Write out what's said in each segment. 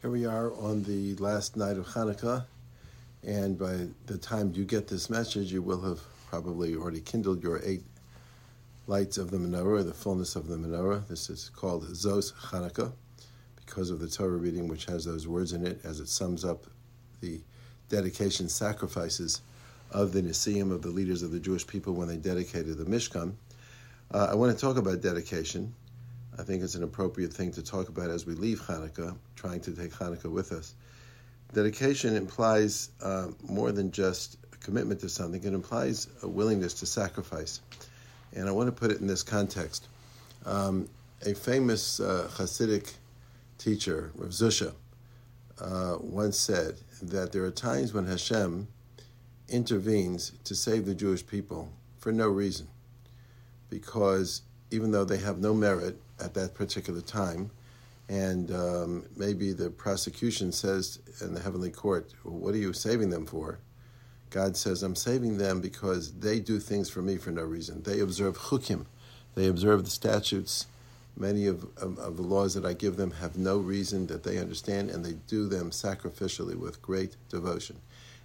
Here we are on the last night of Hanukkah, and by the time you get this message, you will have probably already kindled your eight lights of the menorah, the fullness of the menorah. This is called Zos Hanukkah because of the Torah reading, which has those words in it as it sums up the dedication sacrifices of the Nesiim, of the leaders of the Jewish people when they dedicated the Mishkan. Uh, I want to talk about dedication. I think it's an appropriate thing to talk about as we leave Hanukkah, trying to take Hanukkah with us. Dedication implies uh, more than just a commitment to something, it implies a willingness to sacrifice. And I want to put it in this context. Um, a famous uh, Hasidic teacher, Rav Zusha, uh, once said that there are times when Hashem intervenes to save the Jewish people for no reason. Because even though they have no merit at that particular time, and um, maybe the prosecution says in the heavenly court, well, What are you saving them for? God says, I'm saving them because they do things for me for no reason. They observe chukim, they observe the statutes. Many of, of, of, the laws that I give them have no reason that they understand, and they do them sacrificially with great devotion.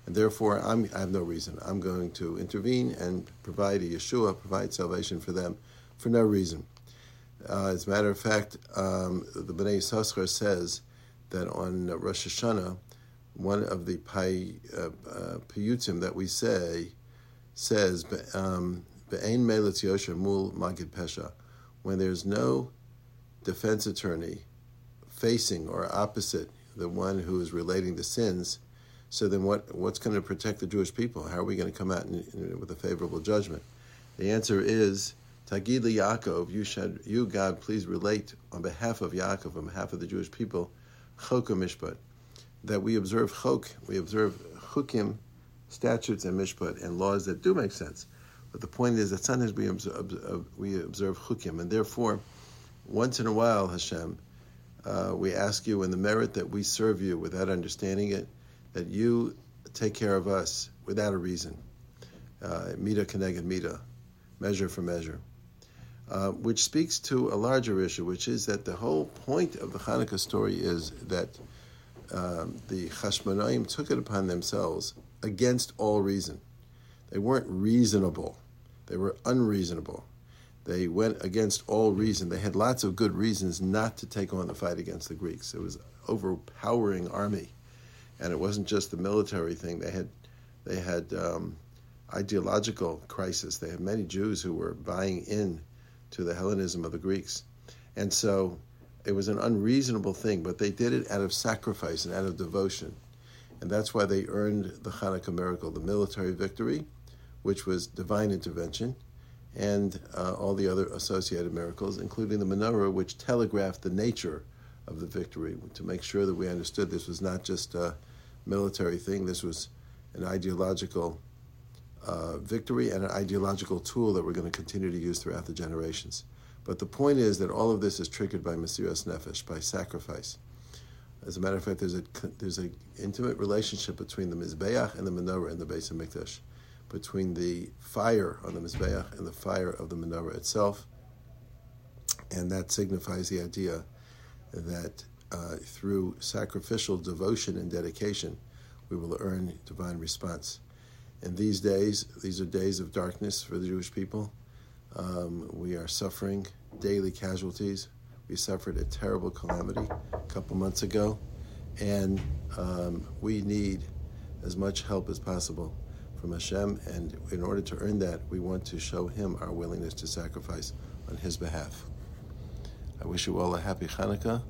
And therefore, I'm, I have no reason. I'm going to intervene and provide a Yeshua, provide salvation for them for no reason. Uh, as a matter of fact, um, the Bnei Yissaschar says that on Rosh Hashanah, one of the uh, uh, piyutim that we say says, um, "Be'ein meilitz yosher mul magid pesha," when there's no defense attorney facing or opposite the one who is relating the sins. So then, what what's going to protect the Jewish people? How are we going to come out in, in, with a favorable judgment? The answer is Tagid Yaakov, you should, you God, please relate on behalf of Yaakov, on behalf of the Jewish people, Chok Mishpat, that we observe Chok, we observe Chukim, statutes and Mishpat, and laws that do make sense. But the point is that sometimes we observe, we observe Chukim, and therefore, once in a while, Hashem, uh, we ask you in the merit that we serve you without understanding it, that you take care of us without a reason. Midah k'neged midah, measure for measure. Uh, which speaks to a larger issue, which is that the whole point of the Hanukkah story is that um, the Chashmonaim took it upon themselves against all reason. They weren't reasonable, they were unreasonable. They went against all reason. They had lots of good reasons not to take on the fight against the Greeks. It was overpowering army, and it wasn't just the military thing. They had they had um, ideological crisis. They had many Jews who were buying in to the Hellenism of the Greeks. And so it was an unreasonable thing, but they did it out of sacrifice and out of devotion. And that's why they earned the Hanukkah miracle, the military victory, which was divine intervention, and uh, all the other associated miracles, including the menorah, which telegraphed the nature of the victory to make sure that we understood this was not just a military thing, this was an ideological uh, victory and an ideological tool that we're going to continue to use throughout the generations. But the point is that all of this is triggered by Mesiras Nefesh, by sacrifice. As a matter of fact, there's a there's an intimate relationship between the Mizbeach and the menorah in the Beis HaMikdash, between the fire on the Mizbeach and the fire of the menorah itself, and that signifies the idea that uh, through sacrificial devotion and dedication, we will earn divine response. In these days, these are days of darkness for the Jewish people. Um, we are suffering daily casualties. We suffered a terrible calamity a couple months ago, and um, we need as much help as possible from Hashem. And in order to earn that, we want to show Him our willingness to sacrifice on His behalf. I wish you all a happy Hanukkah,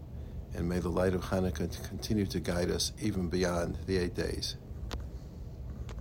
and may the light of Hanukkah continue to guide us even beyond the eight days.